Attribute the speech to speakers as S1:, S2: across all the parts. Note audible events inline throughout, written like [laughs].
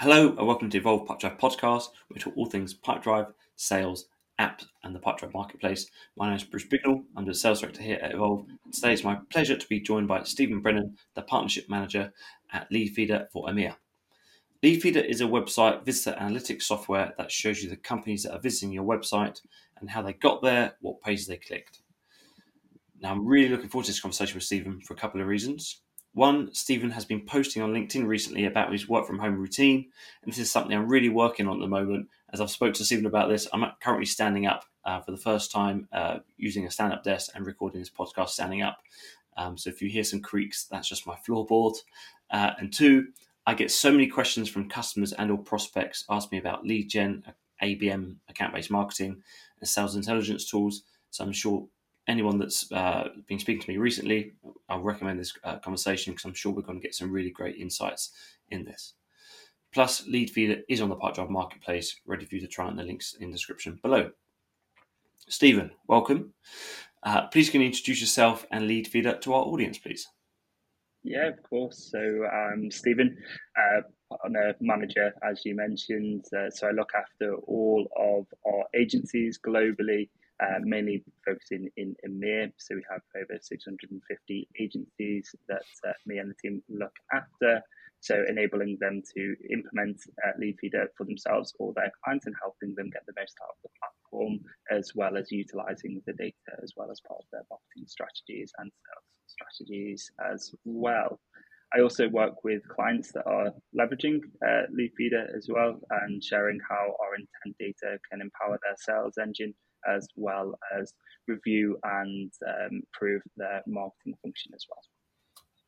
S1: Hello and welcome to Evolve Pipedrive podcast. We talk all things Pipedrive, sales, apps, and the Pipedrive marketplace. My name is Bruce Bignell. I'm the sales director here at Evolve. Today it's my pleasure to be joined by Stephen Brennan, the partnership manager at Leadfeeder for EMEA. Leadfeeder is a website visitor analytics software that shows you the companies that are visiting your website and how they got there, what pages they clicked. Now, I'm really looking forward to this conversation with Stephen for a couple of reasons. One, Stephen has been posting on LinkedIn recently about his work from home routine, and this is something I'm really working on at the moment. As I've spoke to Stephen about this, I'm currently standing up uh, for the first time uh, using a stand-up desk and recording this podcast standing up. Um, so if you hear some creaks, that's just my floorboard. Uh, and two, I get so many questions from customers and or prospects ask me about lead gen, ABM, account-based marketing, and sales intelligence tools. So I'm sure anyone that's uh, been speaking to me recently, I'll recommend this uh, conversation because I'm sure we're going to get some really great insights in this. Plus, Leadfeeder is on the Part Pipedrive Marketplace, ready for you to try on the links in the description below. Stephen, welcome. Uh, please can you introduce yourself and Leadfeeder to our audience, please?
S2: Yeah, of course. So, um, Stephen, uh, I'm a manager, as you mentioned. Uh, so, I look after all of our agencies globally uh, mainly focusing in EMEA. So we have over 650 agencies that uh, me and the team look after. So enabling them to implement uh, Leadfeeder for themselves or their clients and helping them get the most out of the platform, as well as utilizing the data as well as part of their marketing strategies and sales strategies as well. I also work with clients that are leveraging uh, Leadfeeder as well and sharing how our intent data can empower their sales engine as well as review and um, prove their marketing function as well.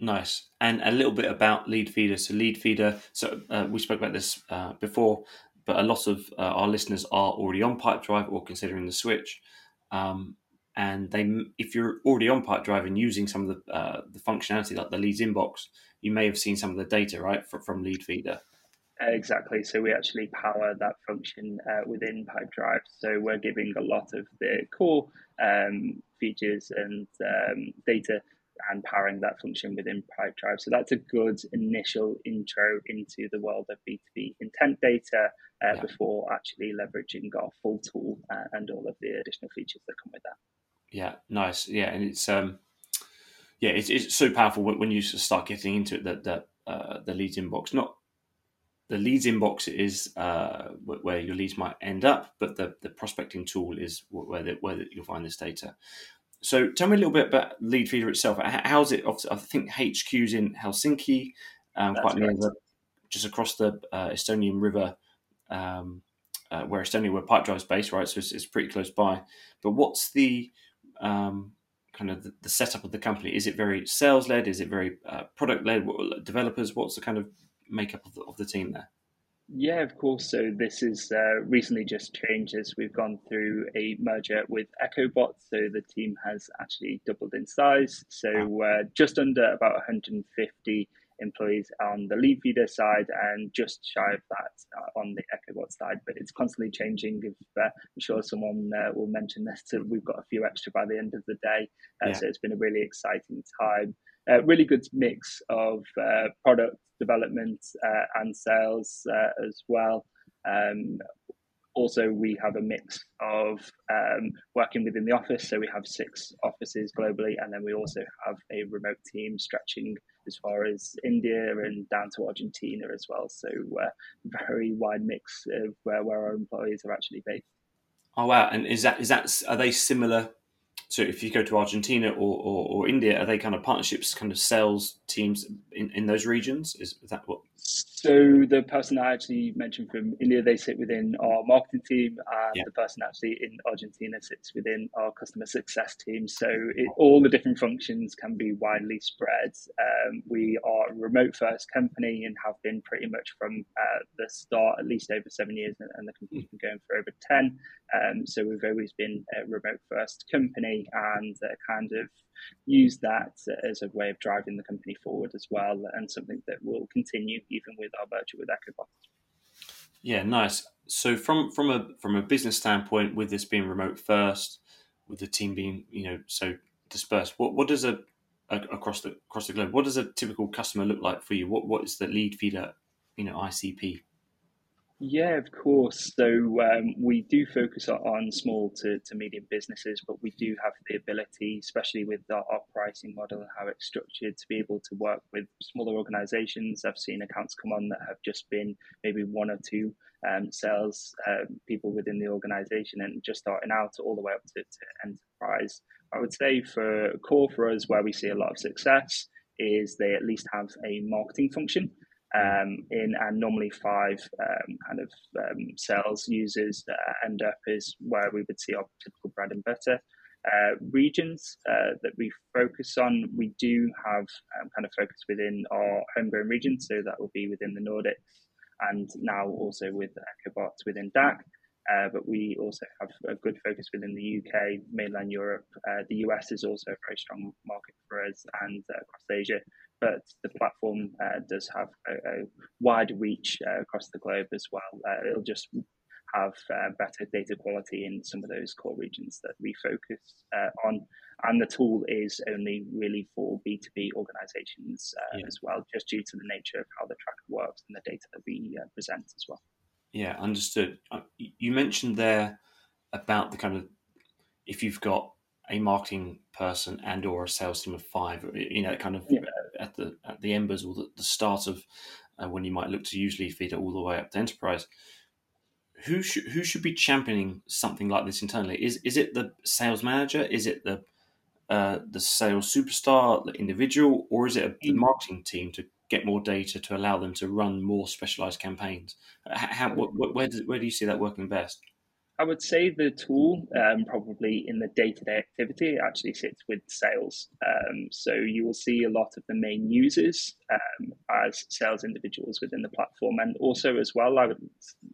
S1: Nice. And a little bit about Leadfeeder. So Leadfeeder. so uh, we spoke about this uh, before, but a lot of uh, our listeners are already on Pipedrive or considering the switch. Um, and they, if you're already on Pipedrive and using some of the uh, the functionality like the leads inbox, you may have seen some of the data right from, from Leadfeeder.
S2: Exactly. So we actually power that function uh, within Pipedrive. So we're giving a lot of the core um, features and um, data and powering that function within Pipedrive. So that's a good initial intro into the world of B2B intent data uh, yeah. before actually leveraging our full tool uh, and all of the additional features that come with that.
S1: Yeah, nice. Yeah, and it's um, yeah, it's, it's so powerful when you start getting into it that that uh, the leads inbox not the leads inbox is uh, where your leads might end up, but the, the prospecting tool is where, the, where you'll find this data. So tell me a little bit about Leadfeeder itself. How's it? I think HQ's in Helsinki, um, quite near the, just across the uh, Estonian River, um, uh, where Estonia, where Pipedrive is based, right? So it's, it's, pretty close by. But what's the um, kind of the, the, setup of the company? Is it very sales led? Is it very uh, product led? Developers? What's the kind of makeup of the, of the team there?
S2: Yeah, of course. So this is uh, recently just changed as we've gone through a merger with EchoBot. So the team has actually doubled in size. So uh, just under about 150 employees on the Leadfeeder side and just shy of that uh, on the EchoBot side. But it's constantly changing. If, uh, I'm sure someone uh, will mention this, so we've got a few extra by the end of the day. Uh, yeah. So it's been a really exciting time. Uh, really good mix of uh, product development uh, and sales uh, as well. Um, also, we have a mix of um, working within the office. So we have six offices globally, and then we also have a remote team stretching as far as India and down to Argentina as well. So uh, very wide mix of where, where our employees are actually based.
S1: Oh wow! And is that is that are they similar so if you go to Argentina or, or, or, India, are they kind of partnerships, kind of sales teams in, in those regions? Is, is that what?
S2: So the person I actually mentioned from India, they sit within our marketing team, and yeah. the person actually in Argentina sits within our customer success team. So it, all the different functions can be widely spread. Um, we are a remote first company and have been pretty much from uh, the start, at least over seven years, and, and the company's been going for over ten. Um, so we've always been a remote first company and uh, kind of use that as a way of driving the company forward as well, and something that will continue even with our merger with EchoBot.
S1: Yeah, nice. So from from a from a business standpoint, with this being remote first, with the team being you know so dispersed, what what does a, a across the across the globe, what does a typical customer look like for you? What what is the Leadfeeder, you know, ICP?
S2: Yeah, of course. So um, we do focus on small to, to medium businesses, but we do have the ability, especially with our, our, pricing model and how it's structured, to be able to work with smaller organizations. I've seen accounts come on that have just been maybe one or two um, sales uh, people within the organization and just starting out all the way up to, to enterprise. I would say for core for us, where we see a lot of success, is they at least have a marketing function um, in and normally five um, kind of um, sales users uh, end up is where we would see our typical bread and butter. Uh, regions uh, that we focus on, we do have um, kind of focus within our homegrown region, so that will be within the Nordics and now also with EchoBot within DACH. Uh, but we also have a good focus within the UK, mainland Europe. Uh, the US is also a very strong market for us and uh, across Asia but the platform uh, does have a, a wide reach uh, across the globe as well. Uh, it'll just have uh, better data quality in some of those core regions that we focus uh, on. And the tool is only really for B2B organizations uh, yeah. as well, just due to the nature of how the tracker works and the data that we present as well.
S1: Yeah, understood. You mentioned there about the kind of if you've got a marketing person and or a sales team of five, you know, kind of yeah. at the at the embers or the, the start of uh, when you might look to usually feed it all the way up to enterprise. Who should who should be championing something like this internally? Is is it the sales manager? Is it the uh, the sales superstar, the individual, or is it a, the marketing team to get more data to allow them to run more specialized campaigns? How, what, where, do, where do you see that working best?
S2: I would say the tool, um, probably in the day to day activity, actually sits with sales. Um, so you will see a lot of the main users um, as sales individuals within the platform. And also, as well, I would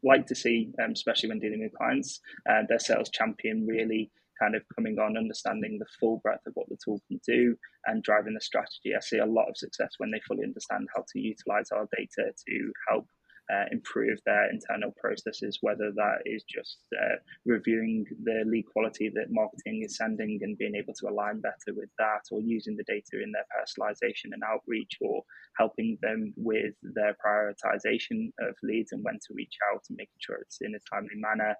S2: like to see, um, especially when dealing with clients, uh, their sales champion really kind of coming on, understanding the full breadth of what the tool can do and driving the strategy. I see a lot of success when they fully understand how to utilize our data to help uh, improve their internal processes, whether that is just uh, reviewing the lead quality that marketing is sending and being able to align better with that, or using the data in their personalization and outreach, or helping them with their prioritization of leads and when to reach out and making sure it's in a timely manner.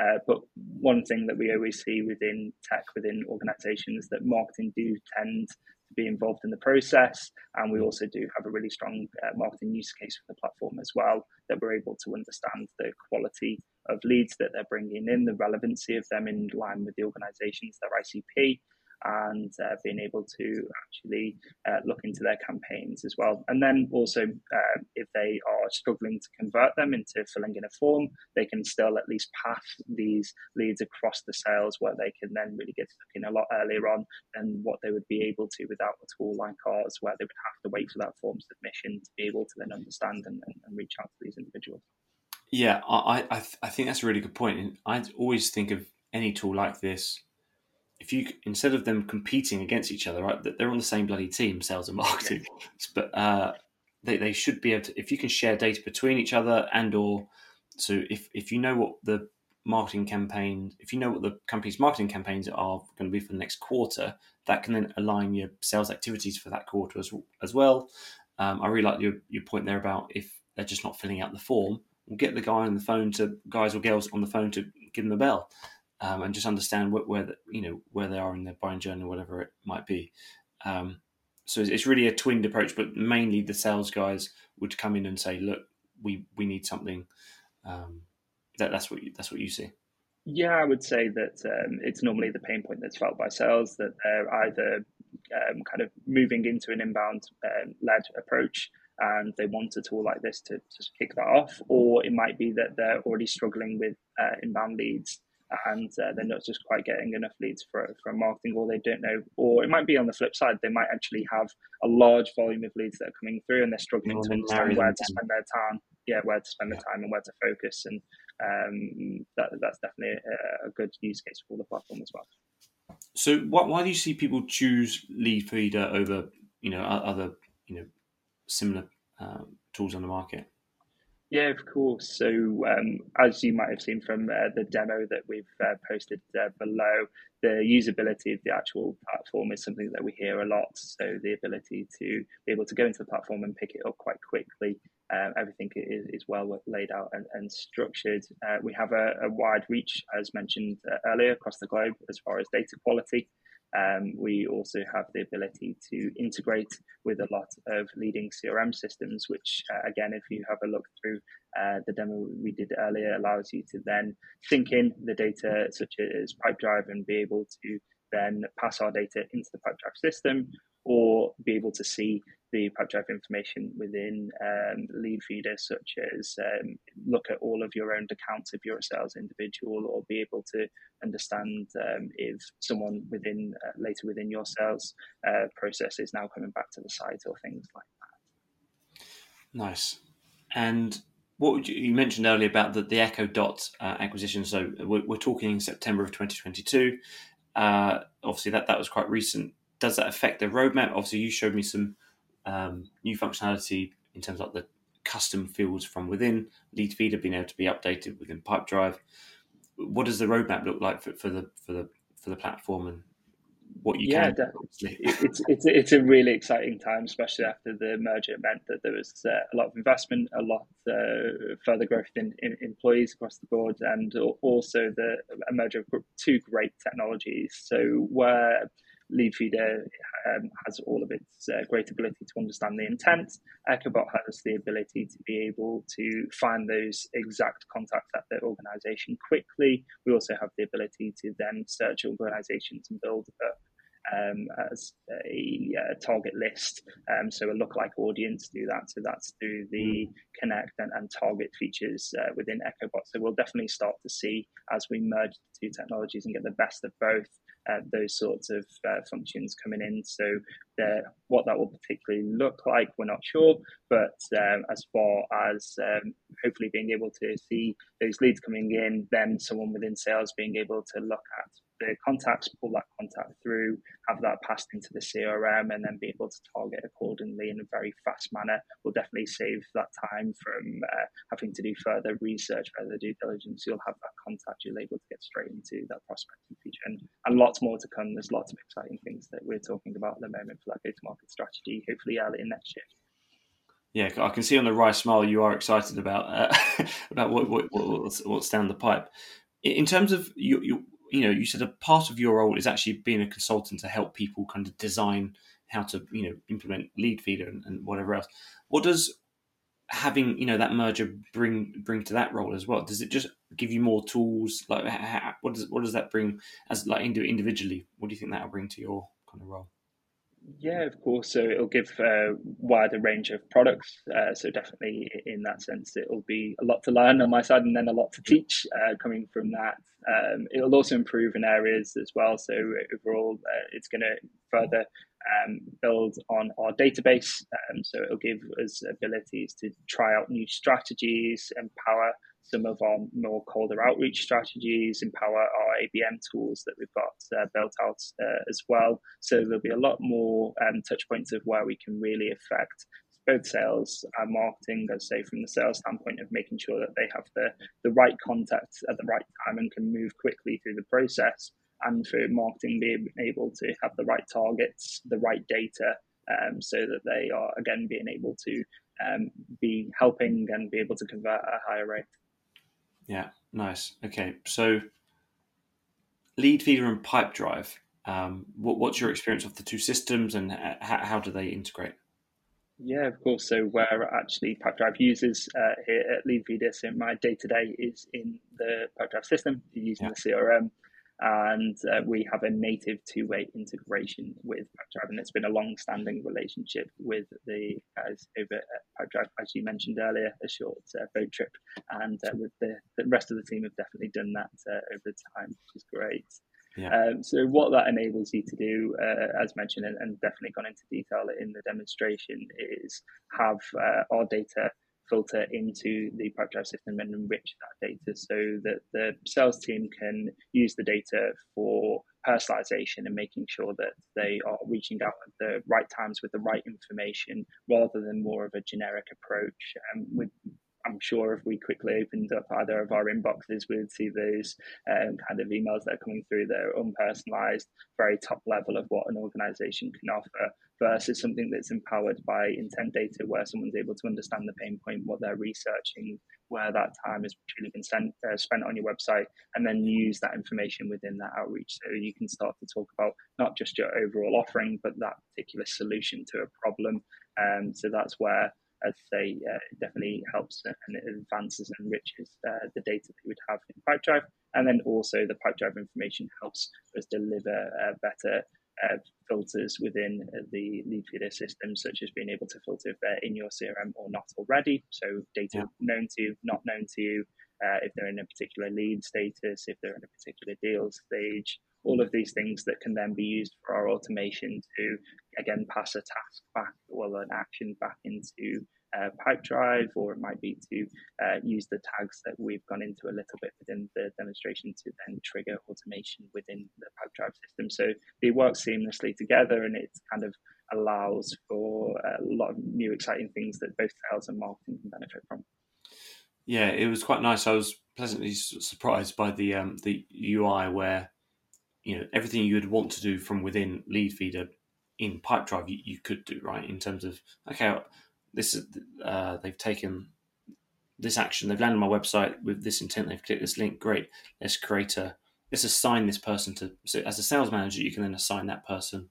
S2: Uh, but one thing that we always see within tech, within organizations, that marketing do tend to be involved in the process. And we also do have a really strong uh, marketing use case for the platform as well, that we're able to understand the quality of leads that they're bringing in, the relevancy of them in line with the organization's, their ICP, and uh, being able to actually uh, look into their campaigns as well. And then also, uh, if they are struggling to convert them into filling in a form, they can still at least pass these leads across the sales where they can then really get stuck in a lot earlier on than what they would be able to without a tool like ours, where they would have to wait for that form submission to be able to then understand and, and, and reach out to these individuals.
S1: Yeah, I, I, I think that's a really good point. And I always think of any tool like this if you instead of them competing against each other, right, they're on the same bloody team, sales and marketing, but uh, they, they should be able to if you can share data between each other and or so if if you know what the marketing campaign if you know what the company's marketing campaigns are going to be for the next quarter that can then align your sales activities for that quarter as, as well. Um, i really like your, your point there about if they're just not filling out the form we'll get the guy on the phone to guys or girls on the phone to give them a bell um, and just understand where, where the, you know where they are in their buying journey, whatever it might be. Um, so it's really a twinned approach, but mainly the sales guys would come in and say, "Look, we we need something." Um, that that's what you, that's what you see.
S2: Yeah, I would say that um, it's normally the pain point that's felt by sales that they're either um, kind of moving into an inbound um, led approach and they want a tool like this to, to kick that off, or it might be that they're already struggling with uh, inbound leads and uh, they're not just quite getting enough leads for, for marketing or they don't know or it might be on the flip side they might actually have a large volume of leads that are coming through and they're struggling to understand where to spend their time yeah where to spend yeah. the time and where to focus and um, that, that's definitely a, a, good use case for the platform as well.
S1: So why, why do you see people choose Leadfeeder over you know other you know similar um, tools on the market
S2: yeah, of course. So, um, as you might have seen from uh, the demo that we've uh, posted uh, below, the usability of the actual platform is something that we hear a lot. So, the ability to be able to go into the platform and pick it up quite quickly Um, everything is, is, well laid out and, and structured. Uh, we have a, a, wide reach, as mentioned uh, earlier, across the globe as far as data quality. Um, we also have the ability to integrate with a lot of leading CRM systems, which, uh, again, if you have a look through uh, the demo we did earlier, allows you to then sync in the data, such as Pipedrive, and be able to then pass our data into the Pipedrive system or be able to see the Pipedrive information within um, Leadfeeder, such as um, look at all of your own accounts if you're a sales individual, or be able to understand um, if someone within uh, later within your sales uh, process is now coming back to the site or things like that.
S1: Nice. And what you, you, mentioned earlier about the, the EchoBot uh, acquisition. So we're, we're, talking September of 2022. Uh, obviously, that, that was quite recent. Does that affect the roadmap? Obviously, you showed me some um, new functionality in terms of the custom fields from within Leadfeeder being able to be updated within Pipedrive. What does the roadmap look like for, for the for the for the platform and what you
S2: yeah,
S1: can?
S2: it's it's it's a really exciting time, especially after the merger meant that there was uh, a lot of investment, a lot uh, further growth in, in, employees across the board, and also the a merger of two great technologies. So where Leadfeeder um, has all of its uh, great ability to understand the intent. EchoBot has the ability to be able to find those exact contacts at the organization quickly. We also have the ability to then search organizations and build up um, as a uh, target list. Um, so a lookalike audience do that. So that's through the mm. connect and, and target features uh, within EchoBot. So we'll definitely start to see as we merge the two technologies and get the best of both uh, those sorts of uh, functions coming in. So what that will particularly look like, we're not sure. But um, as far as um, hopefully being able to see those leads coming in, then someone within sales being able to look at the contacts, pull that contact through, have that passed into the CRM, and then be able to target accordingly in a very fast manner will definitely save that time from uh, having to do further research, further due diligence. You'll have that contact, you're able to get straight into that prospecting feature, and, and lots more to come. There's lots of exciting things that we're talking about at the moment for that go-to-market strategy, hopefully early in next year.
S1: Yeah, I can see on the right smile you are excited about uh, [laughs] about what, what, what's, what's down the pipe. In terms of you, you you know, you said a part of your role is actually being a consultant to help people kind of design how to, you know, implement Leadfeeder and, and whatever else. What does having, you know, that merger bring bring to that role as well? Does it just give you more tools? Like, how, what does what does that bring as like individually? What do you think that will bring to your kind of role?
S2: Yeah, of course. So it'll give a wider range of products. Uh, so definitely, in that sense, it'll be a lot to learn on my side, and then a lot to teach uh, coming from that. Um, it'll also improve in areas as well. So overall, uh, it's going to further um, build on our database. Um, so it'll give us abilities to try out new strategies, empower some of our more colder outreach strategies, empower our ABM tools that we've got uh, built out uh, as well. So there'll be a lot more um, touch points of where we can really affect both sales and marketing, as say from the sales standpoint of making sure that they have the, the right contacts at the right time and can move quickly through the process. And for marketing, being able to have the right targets, the right data, um, so that they are again being able to um, be helping and be able to convert at a higher rate.
S1: Yeah, nice. Okay, so Leadfeeder and Pipedrive. Um, what, what's your experience of the two systems, and how, how do they integrate?
S2: Yeah, of course. So where actually Pipedrive uses uh, here at Leadfeeder, so my day to day is in the Pipedrive system using yeah. the CRM and uh, we have a native two-way integration with Pipedrive, and it's been a long-standing relationship with the guys over at Pipedrive, as you mentioned earlier, a short uh, boat trip, and uh, with the, the rest of the team have definitely done that uh, over time, which is great. Yeah. Um, so what that enables you to do, uh, as mentioned, and, and, definitely gone into detail in the demonstration, is have uh, our data filter into the Pipedrive system and enrich that data so that the sales team can use the data for personalization and making sure that they are reaching out at the right times with the right information rather than more of a generic approach. Um, with I'm sure if we quickly opened up either of our inboxes, we'd see those um, kind of emails that are coming through that are unpersonalized, very top level of what an organization can offer versus something that's empowered by intent data where someone's able to understand the pain point, what they're researching, where that time has truly been sent, uh, spent on your website, and then use that information within that outreach. So you can start to talk about not just your overall offering, but that particular solution to a problem. Um, so that's where I'd say uh, it definitely helps and it advances and enriches uh, the data that we would have in Pipedrive. And then also the Pipedrive information helps us deliver uh, better uh, filters within the Leadfeeder system, such as being able to filter if they're in your CRM or not already. So data yeah. known to you, not known to you, uh, if they're in a particular lead status, if they're in a particular deal stage, all of these things that can then be used for our automation to again pass a task back or an action back into uh, Pipedrive, or it might be to uh, use the tags that we've gone into a little bit within the demonstration to then trigger automation within the Pipedrive system. So they work seamlessly together, and it kind of allows for a lot of new exciting things that both sales and marketing can benefit from.
S1: Yeah, it was quite nice. I was pleasantly surprised by the um, the UI where you know everything you would want to do from within Leadfeeder in Pipedrive you, you could do right in terms of okay this is uh, they've taken this action. They've landed my website with this intent. They've clicked this link. Great. Let's create a let's assign this person to so as a sales manager you can then assign that person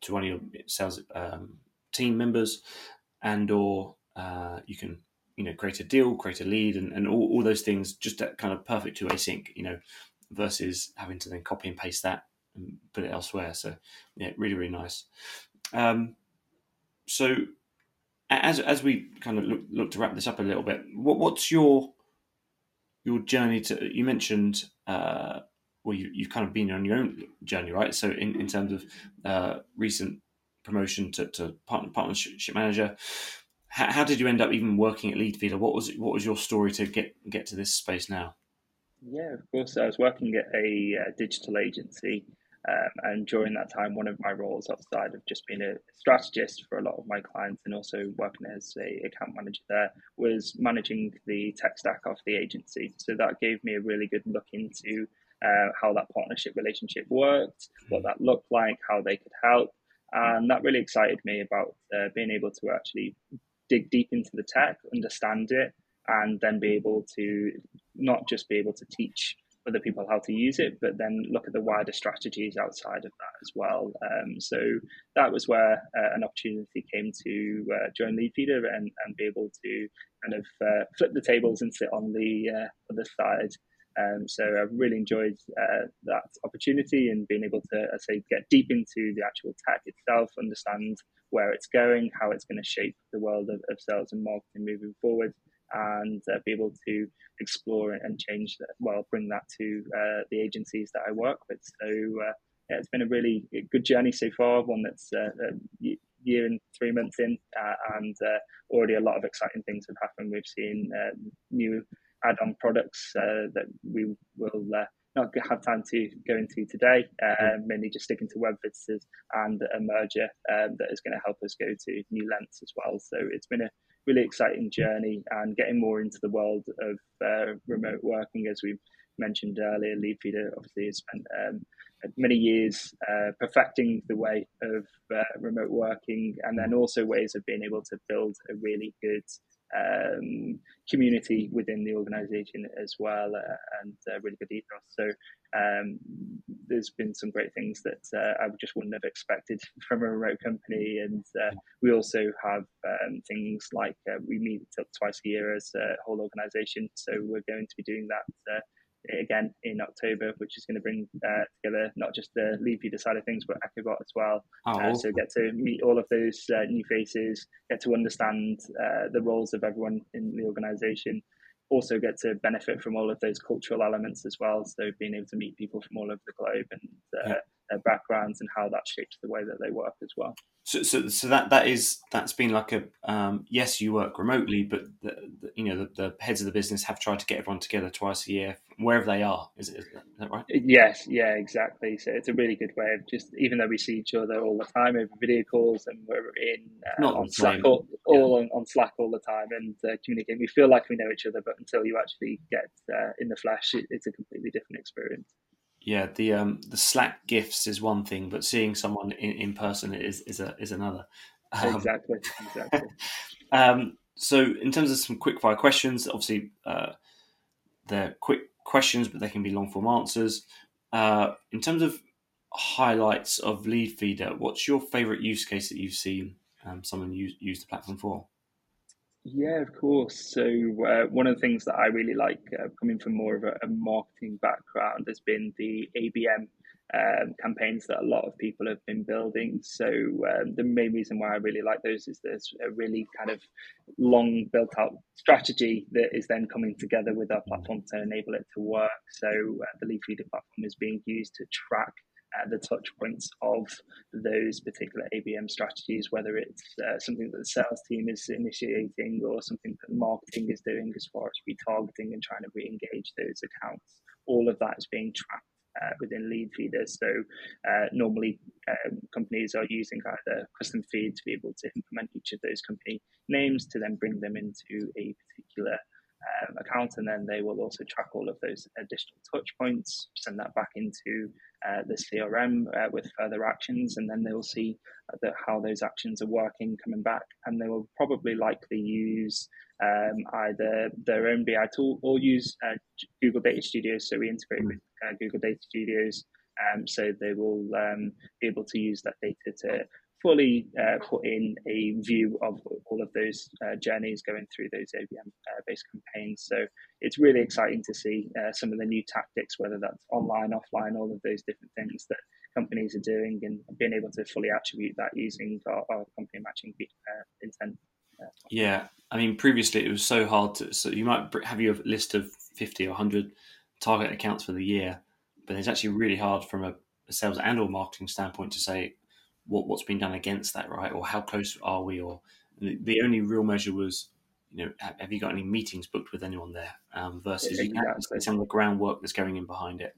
S1: to one of your sales um, team members and or uh, you can you know create a deal create a lead and, and all, all those things just that kind of perfect two-way sync you know versus having to then copy and paste that and put it elsewhere. So yeah really really nice. Um, so as as we kind of look, look to wrap this up a little bit, what, what's your your journey to? You mentioned uh, well, you, you've kind of been on your own journey, right? So in, in terms of uh, recent promotion to, to partner, partnership manager, how, how, did you end up even working at Leadfeeder? What was what was your story to get get to this space now?
S2: Yeah, of course. I was working at a uh, digital agency um, and during that time, one of my roles outside of just being a strategist for a lot of my clients and also working as a account manager there was managing the tech stack of the agency. So that gave me a really good look into uh, how that partnership relationship worked, what that looked like, how they could help. And that really excited me about uh, being able to actually dig deep into the tech, understand it, and then be able to not just be able to teach other people how to use it, but then look at the wider strategies outside of that as well. Um, so that was where uh, an opportunity came to uh, join Leadfeeder and, and be able to kind of uh, flip the tables and sit on the uh, other side. Um, so I really enjoyed uh, that opportunity and being able to, I say, get deep into the actual tech itself, understand where it's going, how it's going to shape the world of, of sales and marketing moving forward and uh, be able to explore and change that, well, bring that to uh, the agencies that I work with. So uh, yeah, it's been a really good journey so far, one that's uh, a year and three months in, uh, and uh, already a lot of exciting things have happened. We've seen new add-on products that we will not have time to go into today, uh, mainly just sticking to web visitors and a merger um, that is going to help us go to new lengths as well. So it's been a really exciting journey and getting more into the world of uh, remote working, as we mentioned earlier. Leadfeeder obviously has spent um, many years uh, perfecting the way of uh, remote working, and then also ways of being able to build a really good um, community within the organization as well uh, and uh, really good ethos. So um, there's been some great things that uh, I just wouldn't have expected [laughs] from a remote company. And uh, we also have um, things like uh, we meet up twice a year as a whole organization. So we're going to be doing that again in October, which is going to bring uh, together not just the Leadfeeder side of things, but EchoBot as well. Oh. Uh, so get to meet all of those uh, new faces, get to understand uh, the roles of everyone in the organisation. Also get to benefit from all of those cultural elements as well. So being able to meet people from all over the globe and uh, yeah. Their backgrounds and how that shapes the way that they work as well.
S1: So, so, so that that is that's been like a um, yes, you work remotely, but the, the, you know the, the, heads of the business have tried to get everyone together twice a year, wherever they are. Is, it, is that right?
S2: Yes, yeah, exactly. So it's a really good way of just even though we see each other all the time over video calls and we're in uh, Not on Slack all, all yeah. on, on, Slack all the time and uh, communicating, we feel like we know each other, but until you actually get uh, in the flesh, it, it's a completely different experience.
S1: Yeah, the um, the Slack gifts is one thing, but seeing someone in, in person is is a, is another.
S2: Um, exactly, exactly. [laughs]
S1: um, so, in terms of some quick fire questions, obviously uh, they're quick questions, but they can be long form answers. Uh, in terms of highlights of Leadfeeder, what's your favorite use case that you've seen um, someone use use the platform for?
S2: Yeah, of course. So uh, one of the things that I really like, uh, coming from more of a, a, marketing background, has been the ABM um, campaigns that a lot of people have been building. So um, the main reason why I really like those is there's a really kind of long built out strategy that is then coming together with our platform to enable it to work. So uh, the Leadfeeder platform is being used to track uh, the touch points of those particular ABM strategies, whether it's uh, something that the sales team is initiating or something that marketing is doing as far as retargeting and trying to re engage those accounts. All of that is being tracked uh, within Leadfeeder. So uh, normally um, companies are using either custom feed to be able to implement each of those company names to then bring them into a particular um, account, and then they will also track all of those additional touch points, send that back into uh, the CRM uh, with further actions, and then they will see uh, how those actions are working coming back, and they will probably likely use um, either their own BI tool or use uh, Google Data Studios. So we integrate with uh, Google Data Studios. Um, so they will um, be able to use that data to fully uh, put in a view of all of those uh, journeys going through those ABM uh, based campaigns. So it's really exciting to see uh, some of the new tactics, whether that's online, offline, all of those different things that companies are doing and being able to fully attribute that using our, our company matching uh, intent.
S1: Yeah, I mean, previously it was so hard to. So you might have your list of fifty or hundred target accounts for the year, but it's actually really hard from a sales and or marketing standpoint to say what what's been done against that, right? Or how close are we? Or the only real measure was, you know, have, have you got any meetings booked with anyone there? Um, versus exactly. some of the groundwork that's going in behind it.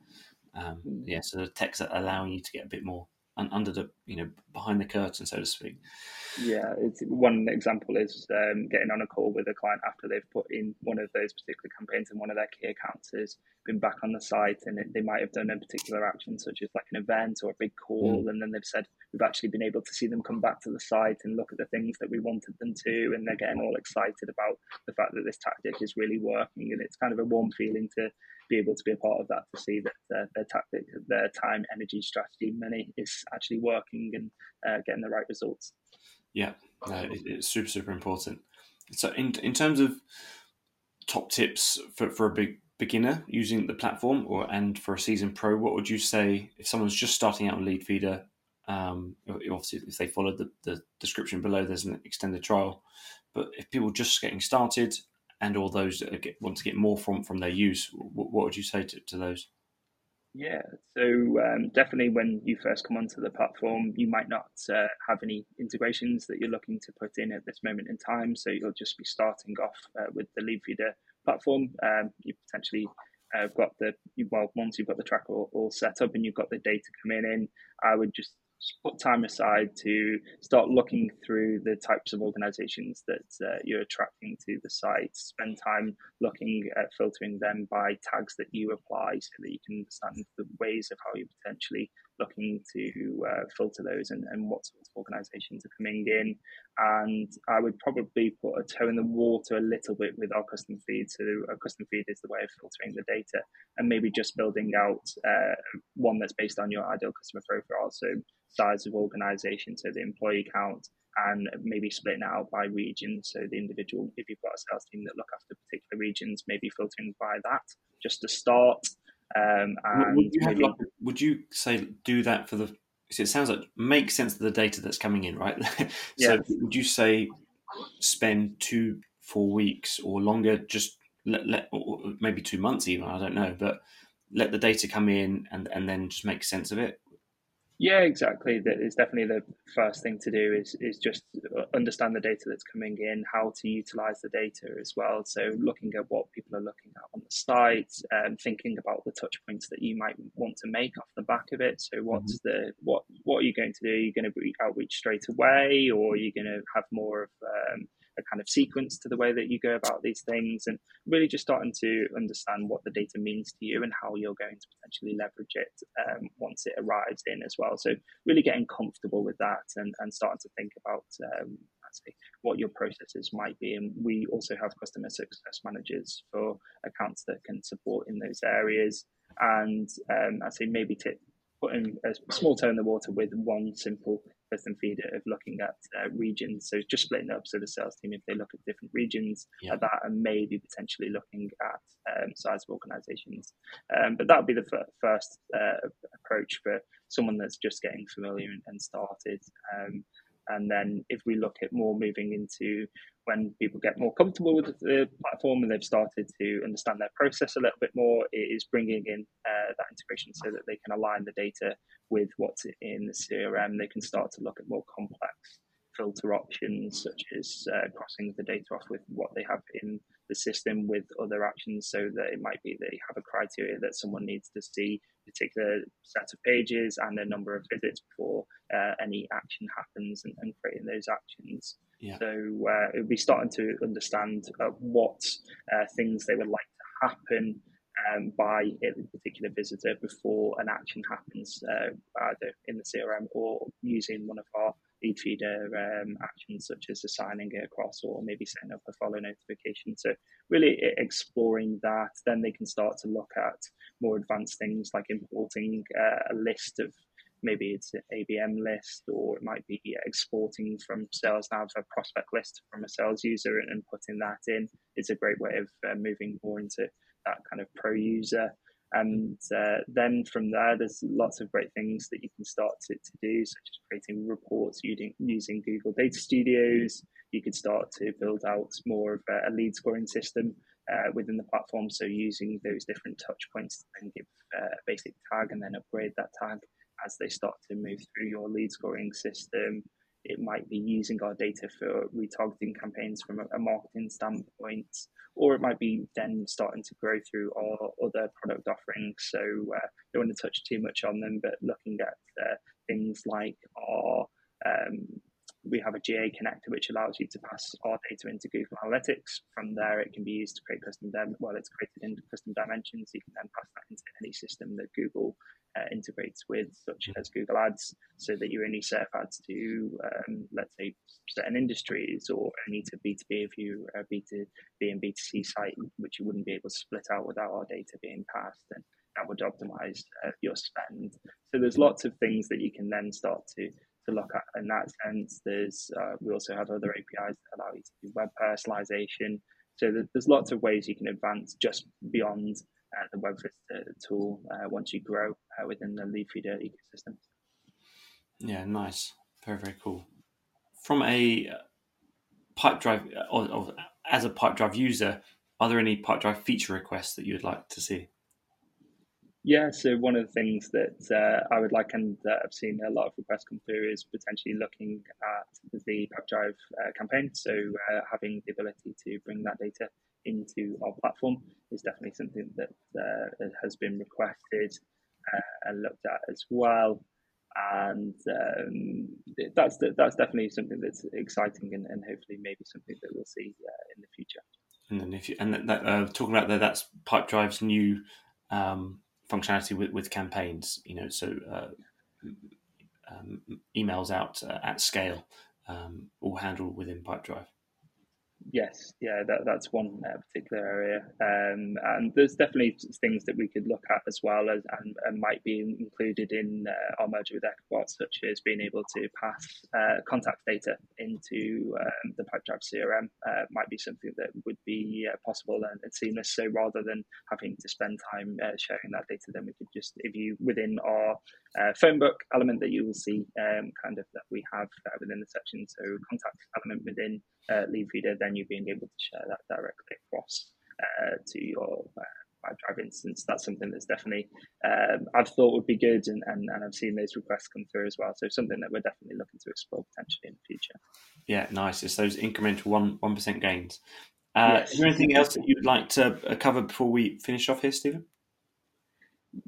S1: Um, mm. yeah, so the tech's are allowing you to get a bit more under the, you know, behind the curtain, so to speak.
S2: Yeah, it's one example is um, getting on a call with a client after they've put in one of those particular campaigns and one of their key accounts has been back on the site and it, they might have done a particular action such as like an event or a big call mm. and then they've said we've actually been able to see them come back to the site and look at the things that we wanted them to and they're getting all excited about the fact that this tactic is really working and it's kind of a warm feeling to be able to be a part of that to see that uh, their tactic, their time, energy, strategy, money is actually working and uh, getting the right results.
S1: Yeah, no, it's super super important. So in in terms of top tips for, for a big beginner using the platform or and for a season pro, what would you say if someone's just starting out on Leadfeeder? Um, obviously, if they followed the, the description below, there's an extended trial. But if people just getting started and all those that get, want to get more from from their use, what, what would you say to, to those?
S2: Yeah, so um, definitely when you first come onto the platform, you might not uh, have any integrations that you're looking to put in at this moment in time. So you'll just be starting off uh, with the Leadfeeder platform. Um, you potentially uh, got the well once you've got the tracker all, all, set up and you've got the data coming in. I would just put time aside to start looking through the types of organizations that uh, you're attracting to the site. Spend time looking at filtering them by tags that you apply so that you can understand the ways of how you're potentially looking to uh, filter those and, and what sorts of organizations are coming in. And I would probably put a toe in the water a little bit with our custom feed. So, a custom feed is the way of filtering the data and maybe just building out uh, one that's based on your ideal customer profile. So, size of organization, so the employee count, and maybe splitting out by region. So the individual, if you've got a sales team that look after particular regions, maybe filtering by that just to start. Um, and
S1: would you, like, would you say do that for the? it sounds like make sense of the data that's coming in, right? [laughs] so
S2: yeah.
S1: would you say spend two, four weeks or longer, just let, let maybe two months even? I don't know, but let the data come in and and then just make sense of it
S2: yeah, exactly. That is definitely the first thing to do is is just understand the data that's coming in, how to utilize the data as well. So looking at what people are looking at on the site, um, thinking about the touch points that you might want to make off the back of it. So what's mm-hmm. the what what are you going to do? Are you going to outreach straight away, or are you going to have more of um, a kind of sequence to the way that you go about these things, and really just starting to understand what the data means to you and how you're going to potentially leverage it um, once it arrives in as well. So really getting comfortable with that and, and starting to think about um, what your processes might be. And we also have customer success managers for accounts that can support in those areas. And um, I say maybe tip putting a small toe in the water with one simple custom feeder of looking at uh, regions. So just splitting up so the sales team, if they look at different regions, yeah. at that and maybe potentially looking at um, size of organizations. Um, but that would be the f- first uh, approach for someone that's just getting familiar and, and started. Um, and then if we look at more moving into when people get more comfortable with the platform and they've started to understand their process a little bit more, it is bringing in uh, that integration so that they can align the data with what's in the CRM. They can start to look at more complex filter options, such as uh, crossing the data off with what they have in the system with other actions. So that it might be they have a criteria that someone needs to see particular set of pages and a number of visits before uh, any action happens and, and, creating those actions. Yeah. So uh, it would be starting to understand uh, what uh, things they would like to happen um, by a particular visitor before an action happens, uh, either in the CRM or using one of our Leadfeeder um, actions such as assigning it across or maybe setting up a follow notification. So really exploring that, then they can start to look at more advanced things like importing uh, a list of maybe it's an ABM list or it might be exporting from sales now a prospect list from a sales user and, and putting that in. It's a great way of uh, moving more into that kind of pro user and uh, then from there, there's lots of great things that you can start to, to do, such as creating reports using, using Google Data Studios. You could start to build out more of a, lead scoring system uh, within the platform. So using those different touch points and give uh, a basic tag and then upgrade that tag as they start to move through your lead scoring system. It might be using our data for retargeting campaigns from a, a marketing standpoint or it might be then starting to grow through our other product offerings. So uh, don't want to touch too much on them, but looking at uh, things like our um, we have a GA connector which allows you to pass our data into Google Analytics. From there, it can be used to create custom dim- well, it's created into custom dimensions. You can then pass that into any system that Google uh, integrates with, such as Google Ads, so that you only serve ads to, um, let's say, certain industries or only to B2B if you are a B2B and B2C site, which you wouldn't be able to split out without our data being passed. And that would optimize uh, your spend. So there's lots of things that you can then start to to look at in that sense. There's uh, we also have other APIs that allow you to do web personalization. So there's lots of ways you can advance just beyond uh, the web visitor tool uh, once you grow uh, within the Leadfeeder ecosystem.
S1: Yeah, nice, very very cool. From a uh, Pipedrive or, or as a Pipedrive user, are there any Pipedrive feature requests that you'd like to see?
S2: Yeah, so one of the things that uh, I would like and uh, I've seen a lot of requests come through is potentially looking at the Pipedrive uh, campaign. So uh, having the ability to bring that data into our platform is definitely something that uh, has been requested uh, and looked at as well. And um, that's that's definitely something that's exciting and, and hopefully maybe something that we'll see in the future.
S1: And then if you and that, talking about that, that's Pipedrive's new um, functionality with, with campaigns. You know, so uh, um, emails out uh, at scale, um, all handled within Pipedrive.
S2: Yes, yeah, that, that's one uh, particular area, um, and there's definitely things that we could look at as well as and, and might be included in uh, our merger with EchoBot, such as being able to pass uh, contact data into um, the Pipedrive CRM. Uh, might be something that would be uh, possible and, and, seamless. So rather than having to spend time sharing that data, then we could just if you within our phone book element that you will see um, kind of that we have within the section, so contact element within Leadfeeder, then you being able to share that directly across uh, to your uh, drive instance. That's something that's definitely um, I've thought would be good, and, and, and I've seen those requests come through as well. So something that we're definitely looking to explore potentially in the future.
S1: Yeah, nice. It's those incremental one one percent gains. Uh, yes. Is there anything else that you'd like to uh, cover before we finish off here, Stephen?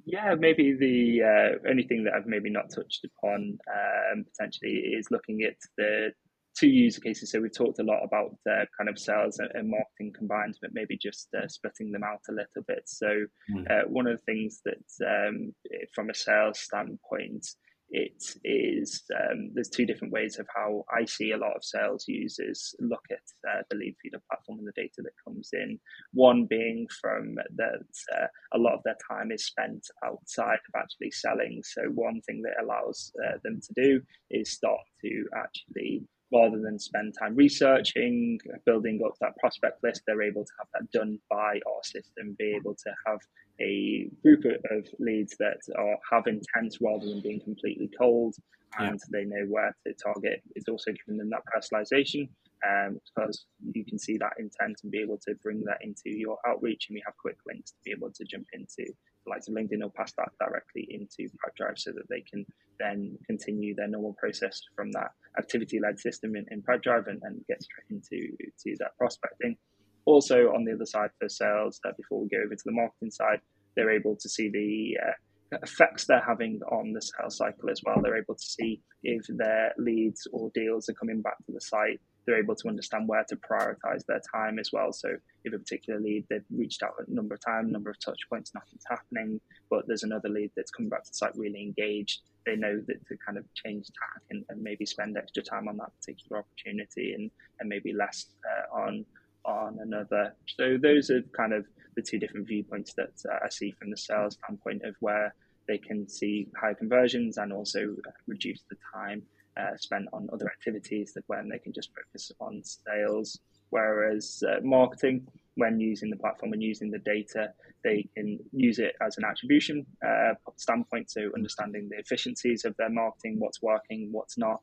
S2: Yeah, maybe the uh, only thing that I've maybe not touched upon um, potentially is looking at the two user cases. So we've talked a lot about uh, kind of sales and, marketing combined, but maybe just uh, splitting them out a little bit. So mm. uh, one of the things that um, from a sales standpoint, it is um, there's two different ways of how I see a lot of sales users look at uh, the Leadfeeder platform and the data that comes in. One being from that uh, a lot of their time is spent outside of actually selling. So one thing that allows uh, them to do is start to actually rather than spend time researching, building up that prospect list, they're able to have that done by our system, be able to have a group of leads that are have intent rather than being completely cold, and yeah. they know where to target. It's also giving them that personalization um, because you can see that intent and be able to bring that into your outreach, and we have quick links to be able to jump into like LinkedIn or pass that directly into Pipedrive so that they can then continue their normal process from that activity led system in, in Pipedrive and, and get straight into to that prospecting. Also, on the other side for sales, uh, before we go over to the marketing side, they're able to see the uh, effects they're having on the sales cycle as well. They're able to see if their leads or deals are coming back to the site. They're able to understand where to prioritize their time as well. So, if a particular lead they've reached out a number of times, number of touch points, nothing's happening, but there's another lead that's coming back to the site really engaged, they know that to kind of change tack and, and maybe spend extra time on that particular opportunity and, and maybe less uh, on on another. So those are kind of the two different viewpoints that uh, I see from the sales standpoint of where they can see high conversions and also reduce the time uh, spent on other activities that when they can just focus on sales. Whereas uh, marketing, when using the platform and using the data, they can use it as an attribution uh, standpoint, so understanding the efficiencies of their marketing, what's working, what's not,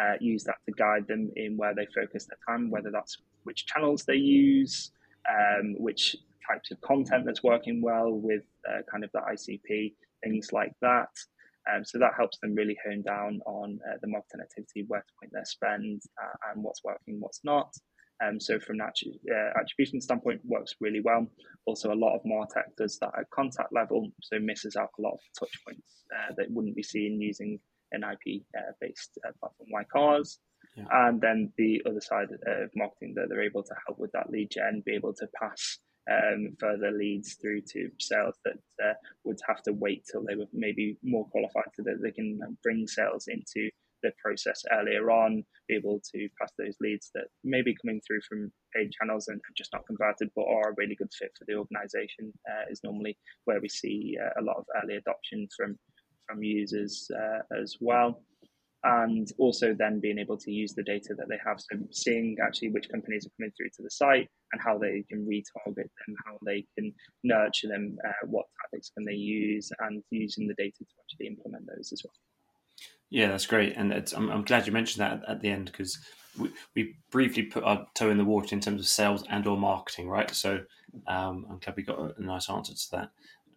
S2: uh, use that to guide them in where they focus their time, whether that's which channels they use, um, which types of content that's working well with uh, kind of the ICP, things like that. Um, so that helps them really hone down on uh, the marketing activity, where to point their spend, uh, and what's working, what's not. Um, so from that uh, attribution standpoint, works really well. Also, a lot of Martech does that at contact level, so misses out a lot of touch points uh, that wouldn't be seen using an IP uh, based uh, platform like ours. Yeah. And then the other side of marketing that they're able to help with that lead gen, be able to pass um, further leads through to sales that uh, would have to wait till they were maybe more qualified so that they can bring sales into the process earlier on, be able to pass those leads that may be coming through from paid channels and just not converted, but are a really good fit for the organization, uh, is normally where we see uh, a lot of early adoption from from users uh, as well. And also then being able to use the data that they have. So seeing actually which companies are coming through to the site and how they can retarget them, how they can nurture them, uh, what tactics can they use, and using the data to actually implement those as well.
S1: Yeah, that's great, and I'm, I'm, glad you mentioned that at, at the end because we, we, briefly put our toe in the water in terms of sales and or marketing, right? So um, I'm glad we got a, a nice answer to that.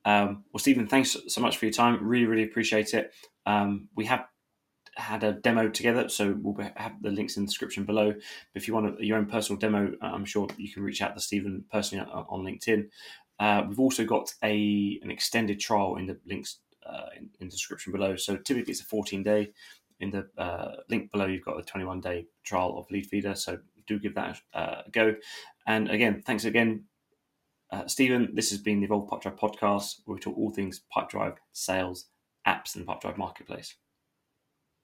S1: Um, well, Stephen, thanks so much for your time. Really, really appreciate it. Um, we have had a demo together, so we'll have the links in the description below. But if you want a, your own personal demo, uh, I'm sure you can reach out to Stephen personally on, on LinkedIn. Uh, we've also got a an extended trial in the links uh, in, in, the description below. So typically it's a 14 day. In the uh, link below, you've got a 21 day trial of Leadfeeder. So do give that uh, a go. And again, thanks again uh, Stephen, this has been the Evolve Pipedrive podcast, where we talk all things Pipedrive, sales, apps, and Pipedrive Marketplace.